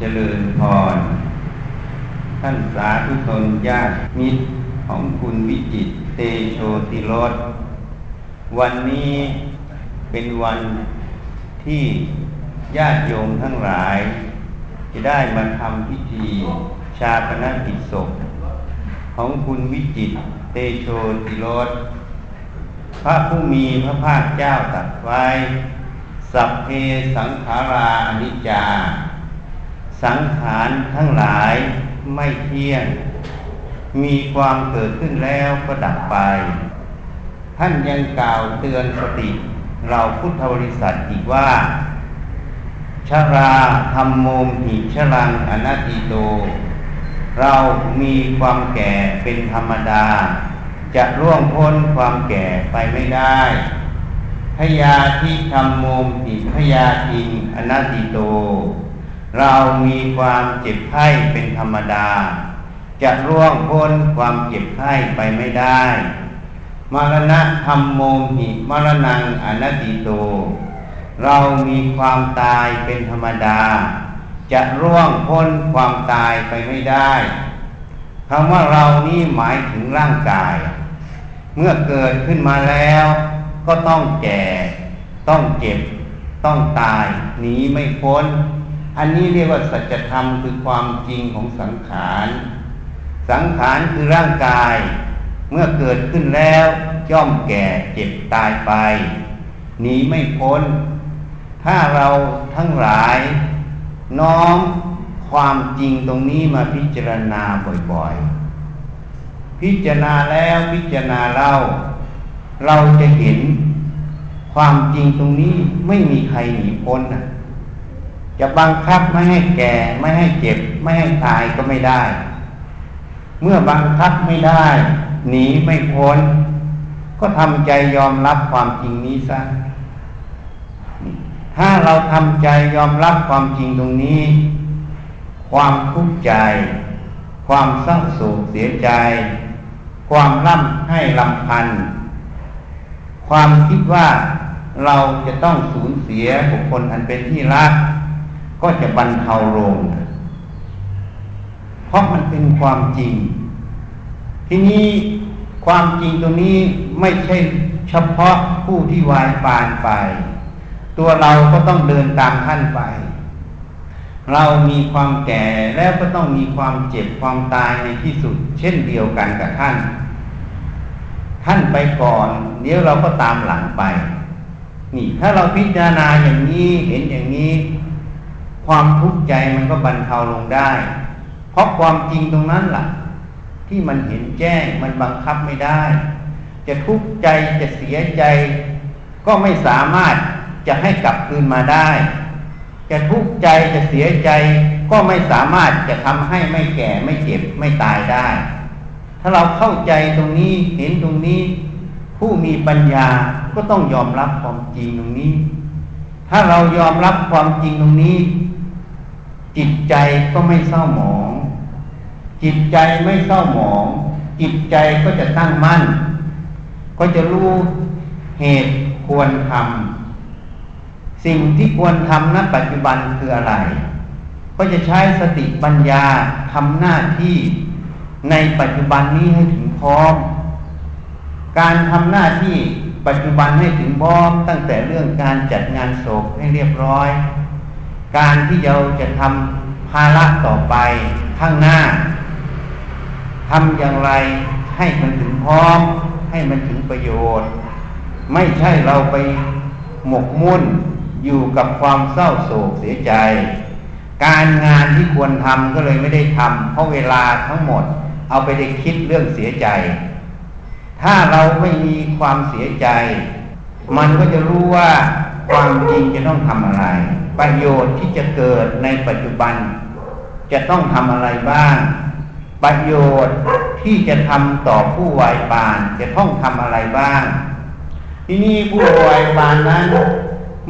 เจริญพร ท่านสาธุชนญาติมิตรของคุณวิจิตเตโชติรสวันนี้เป็นวันที่ญาติโยมทั้งหลาย จะได้มาทำพิธีชาปนกิจศพของคุณวิจิตเตโชติรสพระผู้มีพระภาคเจ้าตรัสไว้ สัพเพสังขาราอนิจจา สังขารทั้งหลายไม่เที่ยง มีความเกิดขึ้นแล้วก็ดับไป ท่านยังกล่าวเตือนสติเราพุทธบริษัทอีกว่าชราธรรมโมหิชลังอนัตติโต เรามีความแก่เป็นธรรมดา จะร่วงพ้นความแก่ไปไม่ได้พยาธิธรรมโมหิพยาทิอนัตติโต เรามีความเจ็บไข้เป็นธรรมดา จะร่วงพ้นความเจ็บไข้ไปไม่ได้ มรณะธรรมโมหิมรณังอนัตติโต เรามีความตายเป็นธรรมดา จะร่วงพ้นความตายไปไม่ได้คำว่าเรานี่หมายถึงร่างกาย เมื่อเกิดขึ้นมาแล้ว ก็ต้องแก่ ต้องเจ็บ ต้องตายหนีไม่พ้น อันนี้เรียกว่าสัจธรรมคือความจริงของสังขาร สังขารคือร่างกาย เมื่อเกิดขึ้นแล้วย่อมแก่เจ็บตายไปหนีไม่พ้น ถ้าเราทั้งหลาย น้อมความจริงตรงนี้มาพิจารณาบ่อยๆ พิจารณาแล้วพิจารณาเล่า เราจะเห็นความจริงตรงนี้ไม่มีใครหนีพ้นนะ จะบังคับไม่ให้แก่ ไม่ให้เจ็บ ไม่ให้ตายก็ไม่ได้ เมื่อบังคับไม่ได้ หนีไม่พ้น ก็ทำใจยอมรับความจริงนี้ซะถ้าเราทำใจยอมรับความจริงตรงนี้ ความทุกข์ใจ ความเศร้าโศกเสียใจ ความร่ำให้ลำพันความคิดว่าเราจะต้องสูญเสียบุคคลอันเป็นที่รัก ก็จะบรรเทาลง เพราะมันเป็นความจริง ทีนี้ความจริงตรงนี้ไม่ใช่เฉพาะผู้ที่วายปานไป ตัวเราก็ต้องเดินตามท่านไป เรามีความแก่แล้วก็ต้องมีความเจ็บความตายในที่สุด เช่นเดียวกันกับท่าน ท่านไปก่อนเดี๋ยวเราก็ตามหลังไป นี่ ถ้าเราพิจารณาอย่างนี้เห็นอย่างนี้ ความทุกข์ใจมันก็บรรเทาลงได้ เพราะความจริงตรงนั้นล่ะ ที่มันเห็นแจ้งมันบังคับไม่ได้ จะทุกข์ใจจะเสียใจ ก็ไม่สามารถจะให้กลับคืนมาได้ จะทุกข์ใจจะเสียใจ ก็ไม่สามารถจะทำให้ไม่แก่ไม่เจ็บไม่ตายได้ ถ้าเราเข้าใจตรงนี้เห็นตรงนี้ ผู้มีปัญญาก็ต้องยอมรับความจริงตรงนี้ ถ้าเรายอมรับความจริงตรงนี้ จิตใจก็ไม่เศร้าหมอง จิตใจไม่เศร้าหมอง จิตใจก็จะตั้งมั่น ก็จะรู้เหตุควรทำสิ่งที่ควรทำณปัจจุบันคืออะไร ก็จะใช้สติปัญญาทำหน้าที่ในปัจจุบันนี้ให้ถึงพร้อม การทำหน้าที่ปัจจุบันให้ถึงพร้อมตั้งแต่เรื่องการจัดงานศพให้เรียบร้อย การที่เราจะทำภาระต่อไปข้างหน้าทำอย่างไรให้มันถึงพร้อม ให้มันถึงประโยชน์ ไม่ใช่เราไปหมกมุ่นอยู่กับความเศร้าโศกเสียใจ การงานที่ควรทำก็เลยไม่ได้ทำเพราะเวลาทั้งหมด เอาไปได้คิดเรื่องเสียใจ ถ้าเราไม่มีความเสียใจ มันก็จะรู้ว่าความจริงจะต้องทำอะไร ประโยชน์ที่จะเกิดในปัจจุบัน จะต้องทำอะไรบ้าง ประโยชน์ที่จะทำต่อผู้วายปานจะต้องทำอะไรบ้าง ที่นี่ผู้วายปานนั้น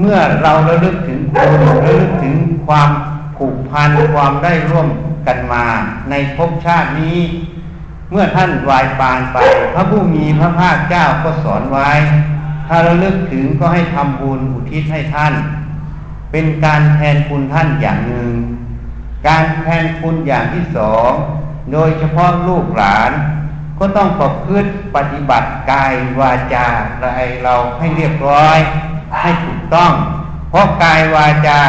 เมื่อเราระลึกถึงคุณระลึกถึงความผูกพันความได้ร่วมกันมาในภพชาตินี้ เมื่อท่านวายปานไป พระผู้มีพระภาคเจ้าก็สอนไว้ ถ้าระลึกถึงก็ให้ทำบุญอุทิศให้ท่าน เป็นการแทนคุณท่านอย่างหนึ่ง การแทนคุณอย่างที่สอง โดยเฉพาะลูกหลาน ก็ต้องประพฤติปฏิบัติกายวาจาอะไรเราให้เรียบร้อย ให้ถูกต้อง เพราะกายวาจา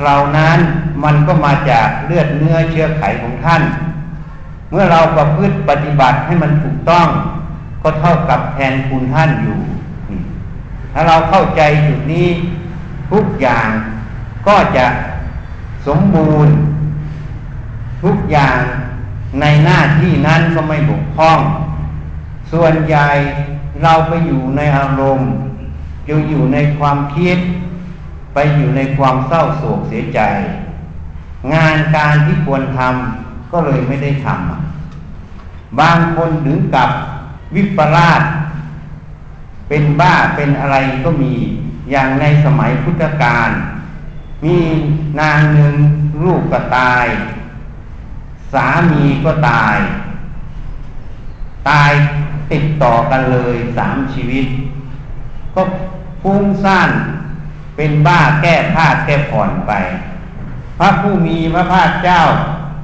เหล่านั้นมันก็มาจากเลือดเนื้อเชื้อไขของท่าน เมื่อเราประพฤติปฏิบัติให้มันถูกต้อง ก็เท่ากับแทนคุณท่านอยู่ ถ้าเราเข้าใจจุดนี้ทุกอย่าง ก็จะสมบูรณ์ ทุกอย่างในหน้าที่นั้นก็ไม่บกพร่อง ส่วนใหญ่เราไปอยู่ในอารมณ์อยู่อยู่ในความคิด ไปอยู่ในความเศร้าโศกเสียใจ งานการที่ควรทำก็เลยไม่ได้ทำบางคนถึงกับวิปลาสเป็นบ้าเป็นอะไรก็มีอย่างในสมัยพุทธกาล มีนางหนึ่งลูกก็ตาย สามีก็ตาย ตายติดต่อกันเลยสามชีวิต ก็ฟุ้งซ่านเป็นบ้าแก้ผ้าแก้ผ่อนไป พระผู้มีพระภาคเจ้า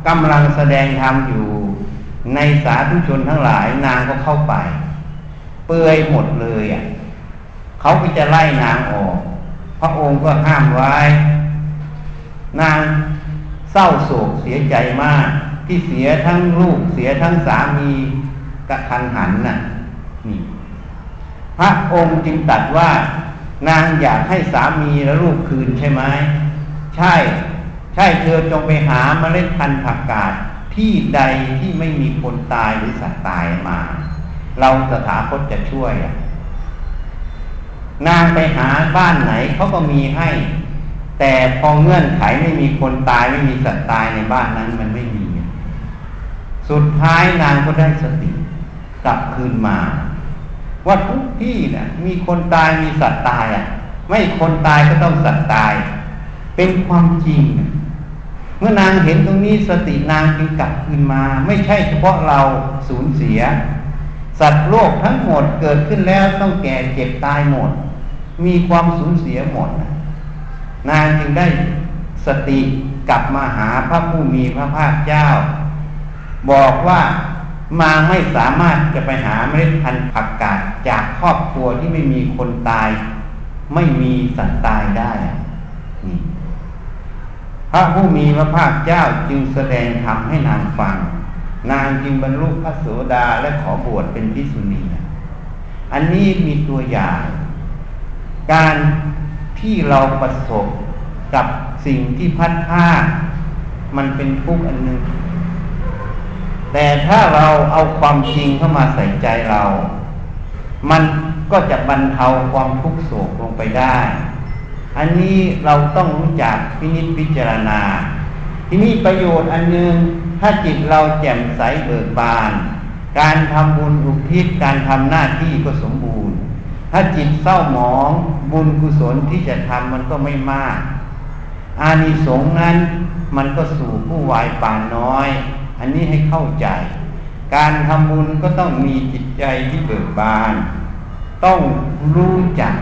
กำลังแสดงธรรมอยู่ ในสาธุชนทั้งหลายนางก็เข้าไป เปื่อยหมดเลยอะเขาก็จะไล่นางออก พระองค์ก็ห้ามไว้ นางเศร้าโศกเสียใจมาก ที่เสียทั้งลูกเสียทั้งสามีกระทันหันน่ะนี่ พระองค์จึงตัดว่า นางอยากให้สามีและลูกคืนใช่ไหมใช่ ใช่เธอจงไปหาเมล็ดพันธุ์ผักกาดที่ใดที่ไม่มีคนตายหรือสัตว์ตายมา เราสถาคตจะช่วยอะนางไปหาบ้านไหนเขาก็มีให้ แต่พอเงื่อนไขไม่มีคนตายไม่มีสัตว์ตายในบ้านนั้นมันไม่มี สุดท้ายนางก็ได้สติกลับคืนมา ว่าทุกที่นะ่ะมีคนตายมีสัตว์ตายอะ ไม่คนตายก็ต้องสัตว์ตาย เป็นความจริง เมื่อนางเห็นตรงนี้สตินางจึงกลับคืนมา ไม่ใช่เฉพาะเราสูญเสีย สัตว์โลกทั้งหมดเกิดขึ้นแล้วต้องแก่เจ็บตายหมด มีความสูญเสียหมดน นางจึงได้สติกลับมาหาพระผู้มีพระภาคเจ้า บอกว่ามาไม่สามารถจะไปหาเมล็ดพันธุ์ผักกาดจากครอบครัวที่ไม่มีคนตาย ไม่มีสัตว์ตายได้นี่พระผู้มีพระภาคเจ้าจึงแสดงธรรมให้นางฟัง นางจึงบรรลุพระโสดาและขอบวชเป็นพิสุณี อันนี้มีตัวอย่าง การ ที่เราประสบกับสิ่งที่พัดผ้ามันเป็นทุกข์อันหนึ่ง แต่ถ้าเราเอาความจริงเข้ามาใส่ใจเรา มันก็จะบรรเทาความทุกข์โศกลงไปได้ อันนี้เราต้องรู้จักพินิจพิจารณา ที่นี่ประโยชน์อันหนึ่งถ้าจิตเราแจ่มใสเบิกบาน การทำบุญอุทิศการทำหน้าที่ก็สมบูรณ์ ถ้าจิตเศร้าหมองบุญกุศลที่จะทำมันก็ไม่มาก อานิสงส์นั้นมันก็สู่ผู้วายป่านน้อย อันนี้ให้เข้าใจ การทำบุญก็ต้องมีจิตใจที่เบิกบาน ต้องรู้จัก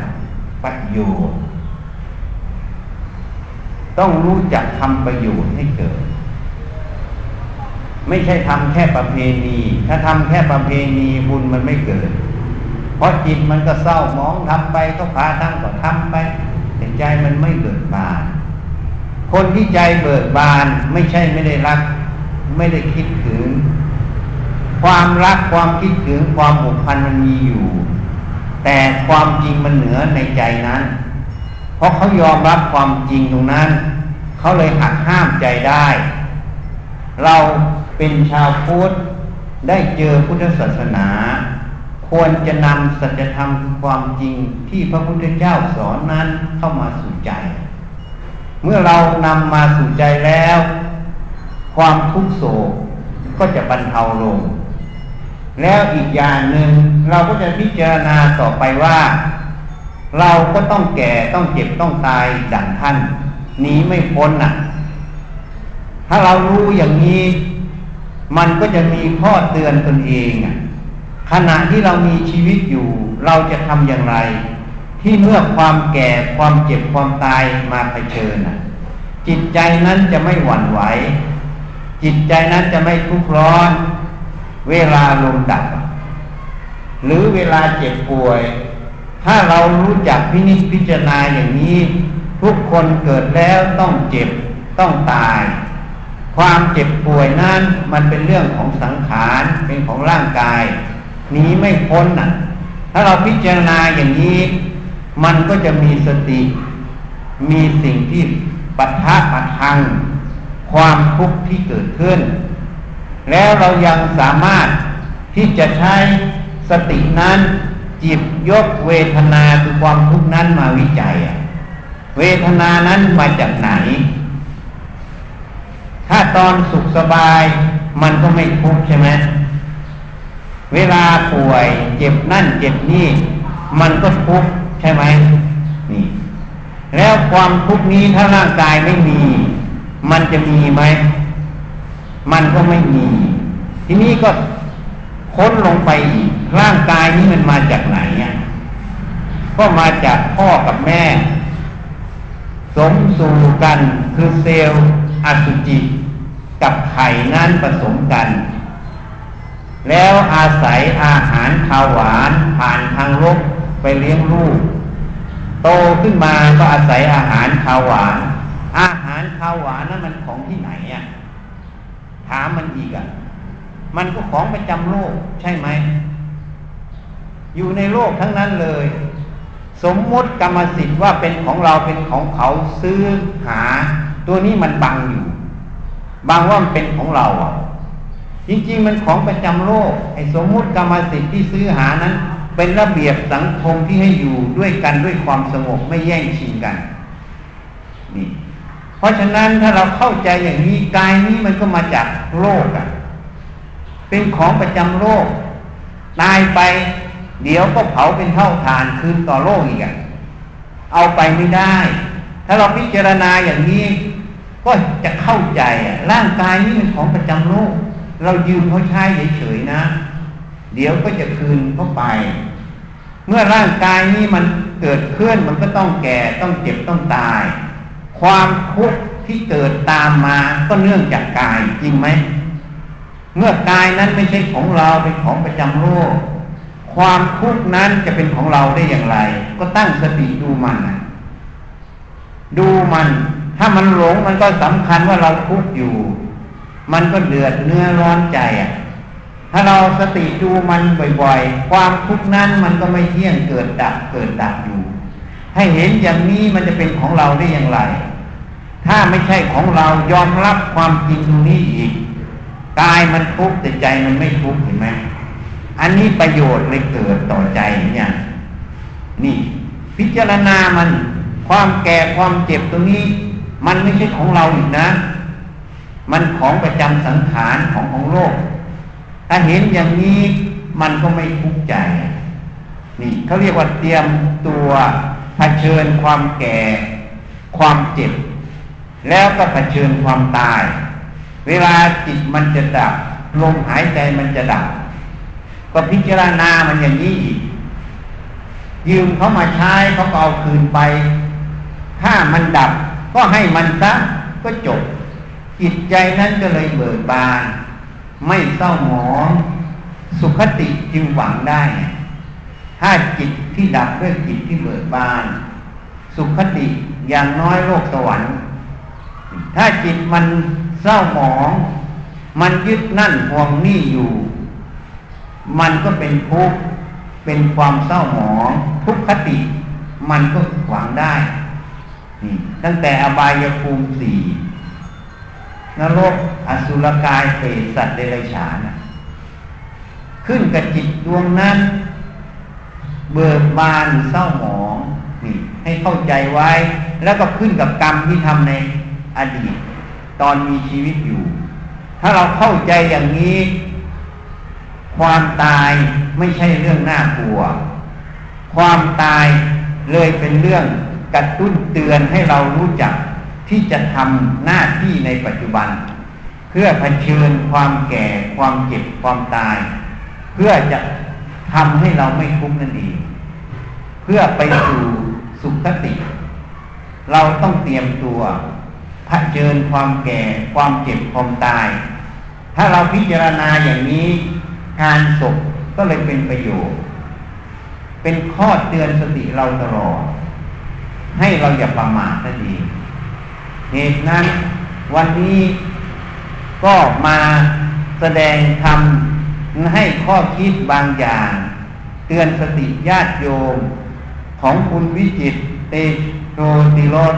ประโยชน์ ต้องรู้จักทำประโยชน์ให้เกิด ไม่ใช่ทำแค่ประเพณี ถ้าทำแค่ประเพณีบุญมันไม่เกิด เพราะจิตมันก็เศร้ามองทำไปก็พาทำก็ทำไปแต่ใจมันไม่เบิกบาน คนที่ใจเบิกบานไม่ใช่ไม่ได้รัก ไม่ได้คิดถึง ความรักความคิดถึงความผูกพันมันมีอยู่ แต่ความจริงมันเหนือในใจนั้น เพราะเขายอมรับความจริงตรงนั้น เขาเลยหักห้ามใจได้ เราเป็นชาวพุทธได้เจอพุทธศาสนา ควรจะนำสัจธรรมความจริงที่พระพุทธเจ้าสอนนั้นเข้ามาสู่ใจ เมื่อเรานำมาสู่ใจแล้ว ความทุกโศกก็จะบรรเทาลง แล้วอีกอย่างหนึ่งเราก็จะพิจารณาต่อไปว่า เราก็ต้องแก่ต้องเจ็บต้องตายดังท่านหนีไม่พ้นน่ะ ถ้าเรารู้อย่างนี้ มันก็จะมีข้อเตือนตนเองอะ ขณะที่เรามีชีวิตอยู่ เราจะทำอย่างไร ที่เมื่อความแก่ความเจ็บความตายมาเผชิญจิตใจนั้นจะไม่หวั่นไหว จิตใจนั้นจะไม่ทุกข์ร้อน เวลาลมดับ หรือเวลาเจ็บป่วย ถ้าเรารู้จักพินิจพิจารณาอย่างนี้ ทุกคนเกิดแล้วต้องเจ็บต้องตาย ความเจ็บป่วยนั้นมันเป็นเรื่องของสังขารเป็นของร่างกาย หนีไม่พ้นน่ะ ถ้าเราพิจารณาอย่างนี้ มันก็จะมีสติ มีสิ่งที่ปัทะปัทัง ความทุกข์ที่เกิดขึ้น แล้วเรายังสามารถที่จะใช้สตินั้นจิบยกเวทนาคือความทุกข์นั้นมาวิจัย เวทนานั้นมาจากไหน ถ้าตอนสุขสบายมันก็ไม่ทุกข์ใช่ไหม เวลาป่วยเจ็บนั่นเจ็บนี่ มันก็ทุกข์ใช่ไหมนี่ แล้วความทุกข์นี้ถ้าร่างกายไม่มี มันจะมีไหม มันก็ไม่มี ทีนี้ก็ค้นลงไปอีกร่างกายนี้มันมาจากไหนอะก็มาจากพ่อกับแม่ สมสู่กันคือเซลล์อสุจิ กับไข่นั้นผสมกัน แล้วอาศัยอาหารข้าวหวานผ่านทางลกไปเลี้ยงลูก โตขึ้นมาก็อาศัยอาหารข้าวหวาน อาหารข้าวหวานนั้นมันของที่ไหนอะถามมันอีกอะมันก็ของประจำโลกใช่ไหม อยู่ในโลกทั้งนั้นเลย สมมติกรรมสิทธิ์ว่าเป็นของเราเป็นของเขาซื้อหา ตัวนี้มันบังอยู่บังว่ามันเป็นของเราอะ จริงๆ มันของประจำโลกไอ้สมมุติกรรมสิทธิ์ที่ซื้อหานั้น เป็นระเบียบสังคมที่ให้อยู่ด้วยกันด้วยความสงบไม่แย่งชิงกันนี่เพราะฉะนั้นถ้าเราเข้าใจอย่างนี้กายนี้มันก็มาจากโลกอะเป็นของประจำโลกตายไป เดี๋ยวก็เผาเป็นเท่าฐานคืนต่อโลกอีกอะเอาไปไม่ได้ ถ้าเราพิจารณาอย่างนี้ ก็จะเข้าใจอะร่างกายนี้เป็นของประจำโลก เรายืมเขาใช้เฉยๆนะ เดี๋ยวก็จะคืนเขาไป เมื่อร่างกายนี้มันเกิดขึ้นมันก็ต้องแก่ต้องเจ็บต้องตาย ความทุกข์ที่เกิดตามมาก็เนื่องจากกายจริงไหม เมื่อกายนั้นไม่ใช่ของเราเป็นของประจำโลก ความทุกข์นั้นจะเป็นของเราได้อย่างไร ก็ตั้งสติดูมัน ดูมัน ถ้ามันหลงมันก็สำคัญว่าเราทุกข์อยู่ มันก็เดือดเนื้อร้อนใจอะ ถ้าเราสติดูมันบ่อยๆ ความทุกข์นั้นมันก็ไม่เที่ยงเกิดดับเกิดดับอยู่ ให้เห็นอย่างนี้มันจะเป็นของเราได้อย่างไร ถ้าไม่ใช่ของเรายอมรับความจริงตรงนี้อีกกายมันทุกข์แต่ใจมันไม่ทุกข์เห็นไหมอันนี้ประโยชน์เลยเกิดต่อใจเนี่ย นี่ พิจารณามัน ความแก่ความเจ็บตรงนี้ มันไม่ใช่ของเราอีกนะ มันของประจำสังขารของของโลก ถ้าเห็นอย่างนี้มันก็ไม่ทุกข์ใจ นี่เขาเรียกว่าเตรียมตัวเผชิญความแก่ ความเจ็บ แล้วก็เผชิญความตาย เวลาจิตมันจะดับลมหายใจมันจะดับ ก็พิจารณามันอย่างนี้อีกยืมเขามาใช้เขาก็เอาคืนไป ถ้ามันดับก็ให้มันซะก็จบ จิตใจนั้นก็เลยเบิกบาน ไม่เศร้าหมอง สุขติจึงหวังได้ ถ้าจิตที่ดับด้วยจิตที่เบิกบาน สุขติอย่างน้อยโลกสวรรค์ ถ้าจิตมันเศร้าหมอง มันยึดนั่นห่วงนี่อยู่ มันก็เป็นทุกข์เป็นความเศร้าหมองทุกขติ มันก็หวังได้นี่ตั้งแต่อบายภูมิสี่ นรกอสุรกายเปรตสัตว์เดรัจฉานขึ้นกับจิตดวงนั้น เบิกบานเศร้าหมองนี่ให้เข้าใจไว้ แล้วก็ขึ้นกับกรรมที่ทำในอดีต ตอนมีชีวิตอยู่ ถ้าเราเข้าใจอย่างนี้ ความตายไม่ใช่เรื่องน่ากลัว ความตายเลยเป็นเรื่องกระตุ้นเตือนให้เรารู้จัก ที่จะทำหน้าที่ในปัจจุบัน เพื่อเผชิญความแก่ความเจ็บความตาย เพื่อจะทำให้เราไม่ทุกข์นั่นเองเพื่อไปสู่สุขติ เราต้องเตรียมตัวเผชิญความแก่ความเจ็บความตาย ถ้าเราพิจารณาอย่างนี้การศพก็เลยเป็นประโยชน์ เป็นข้อเตือนสติเราตลอด ให้เราอย่าประมาทนั่นเอง เหตุนั้นวันนี้ก็มาแสดงธรรมให้ข้อคิดบางอย่าง เตือนสติญาติโยม ของคุณวิจิตเตโชติโรส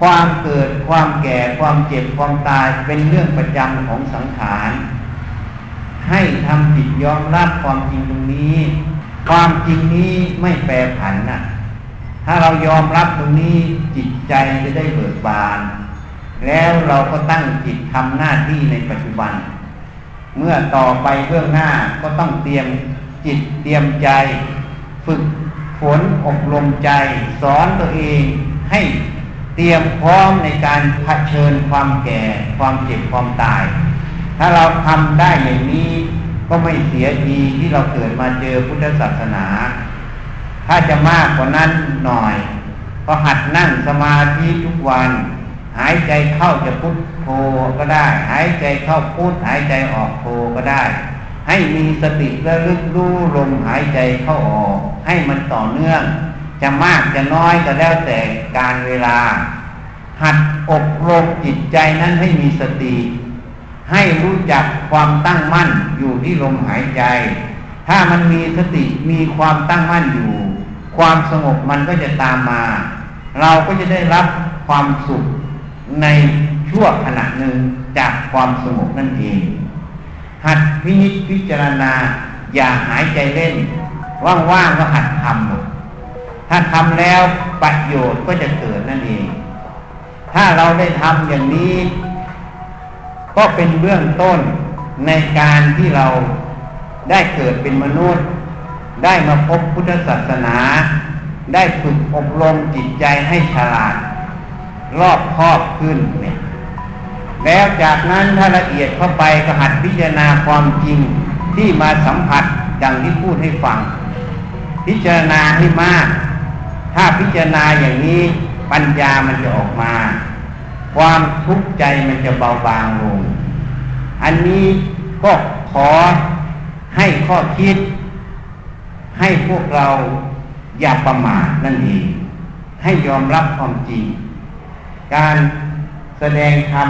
ความเกิดความแก่ความเจ็บความตายเป็นเรื่องประจำของสังขาร ให้ทำจิตยอมรับความจริงตรงนี้ ความจริงนี้ไม่แปรผันน่ะ ถ้าเรายอมรับตรงนี้จิตใจจะได้เบิกบาน แล้วเราก็ตั้งจิตทำหน้าที่ในปัจจุบัน เมื่อต่อไปเบื้องหน้าก็ต้องเตรียมจิตเตรียมใจ ฝึกฝนอบรมใจ สอนตัวเองให้เตรียมพร้อมในการเผชิญความแก่ ความเจ็บความตาย ถ้าเราทำได้อย่างนี้ก็ไม่เสียดีที่เราเกิดมาเจอพุทธศาสนา ถ้าจะมากกว่านั้นหน่อย ก็หัดนั่งสมาธิทุกวัน หายใจเข้าจะพุทโธก็ได้ หายใจเข้าพุทหายใจออกโธก็ได้ ให้มีสติระลึกรู้ลมหายใจเข้าออก ให้มันต่อเนื่อง จะมากจะน้อยก็แล้วแต่การเวลา หัดอบรมจิตใจนั้นให้มีสติ ให้รู้จักความตั้งมั่นอยู่ที่ลมหายใจ ถ้ามันมีสติมีความตั้งมั่นอยู่ ความสงบมันก็จะตามมา เราก็จะได้รับความสุขในชั่วขณะหนึ่งจากความสงบนั่นเอง หัดพินิจพิจารณา อย่าหายใจเล่น ว่างๆก็หัดทำถ้าทำแล้วประโยชน์ก็จะเกิดนั่นเอง ถ้าเราได้ทำอย่างนี้ ก็เป็นเบื้องต้นในการที่เราได้เกิดเป็นมนุษย์ ได้มาพบพุทธศาสนา ได้ฝึกอบรมจิตใจให้ฉลาด รอบคอบขึ้นเนี่ยแล้วจากนั้นถ้าละเอียดเข้าไปก็หัดพิจารณาความจริงที่มาสัมผัสดังที่พูดให้ฟัง พิจารณาให้มาก ถ้าพิจารณาอย่างนี้ปัญญามันจะออกมา ความทุกข์ใจมันจะเบาบางลง อันนี้ก็ขอให้ข้อคิด ให้พวกเราอย่าประมาทนั่นเอง ให้ยอมรับความจริง การแสดงธรรม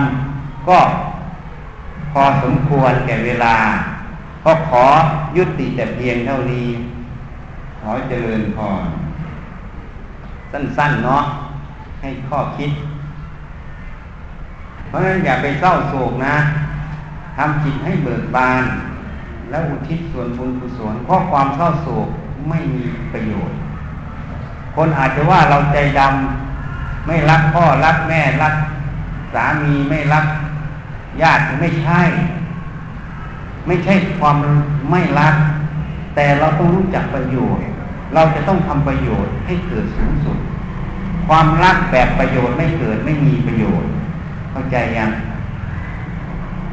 ก็พอสมควรแก่เวลา ก็ขอยุติแต่เพียงเท่านี้ ขอเจริญพรสั้นๆเนาะให้ข้อคิด เพราะฉะนั้นอย่าไปเศร้าโศกนะทำจิตให้เบิกบาน แล้วอุทิศส่วนบุญกุศลเพราะความเศร้าโศกไม่มีประโยชน์ คนอาจจะว่าเราใจดำไม่รักพ่อรักแม่รัก สามีไม่รัก ญาติไม่ใช่ ไม่ใช่ความไม่รัก แต่เราต้องรู้จักประโยชน์ เราจะต้องทำประโยชน์ให้เกิดสูงสุด ความรักแบบประโยชน์ไม่เกิดไม่มีประโยชน์ เข้าใจยัง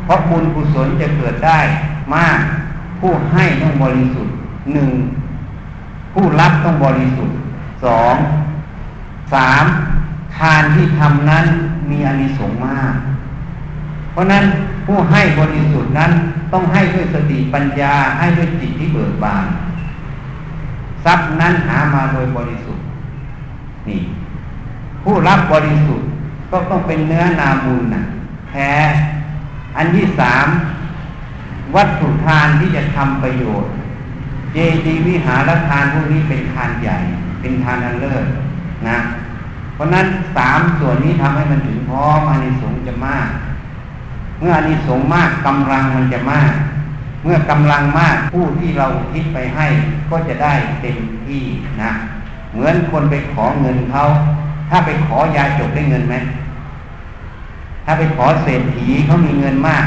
เพราะบุญกุศลจะเกิดได้มาก ผู้ให้ต้องบริสุทธิ์หนึ่งผู้รับต้องบริสุทธิ์สองสามทานที่ทำนั้นมีอานิสงส์มาก เพราะนั้นผู้ให้บริสุทธิ์นั้นต้องให้ด้วยสติปัญญาให้ด้วยจิตที่เบิกบานทรัพย์นั้นหามาโดยบริสุทธิ์นี่ ผู้รับบริสุทธิ์ก็ต้องเป็นเนื้อนาบุญนะแท้อันที่สาม วัตถุทานที่จะทำประโยชน์ เจดีวิหารทานพวกนี้เป็นทานใหญ่ เป็นทานอันเลิศนะ เพราะนั้นสามส่วนนี้ทำให้มันถึงพร้อมอานิสงส์จะมาก เมื่ออานิสงส์มากกำลังมันจะมาก เมื่อกำลังมากผู้ที่เราคิดไปให้ก็จะได้เต็มที่นะ เหมือนคนไปขอเงินเขาถ้าไปขอยาจกได้เงินไหมถ้าไปขอเศรษฐีเขามีเงินมาก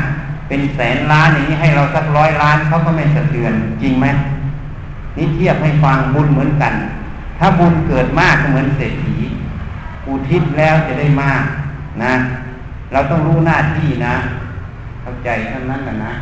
เป็นแสนล้านอย่างนี้ให้เราสักร้อยล้านเขาก็ไม่สะเทือนจริงไหมนี่เทียบให้ฟังบุญเหมือนกัน ถ้าบุญเกิดมากก็เหมือนเศรษฐีอุทิศแล้วจะได้มากนะ เราต้องรู้หน้าที่นะ เข้าใจเท่านั้นแหละนะ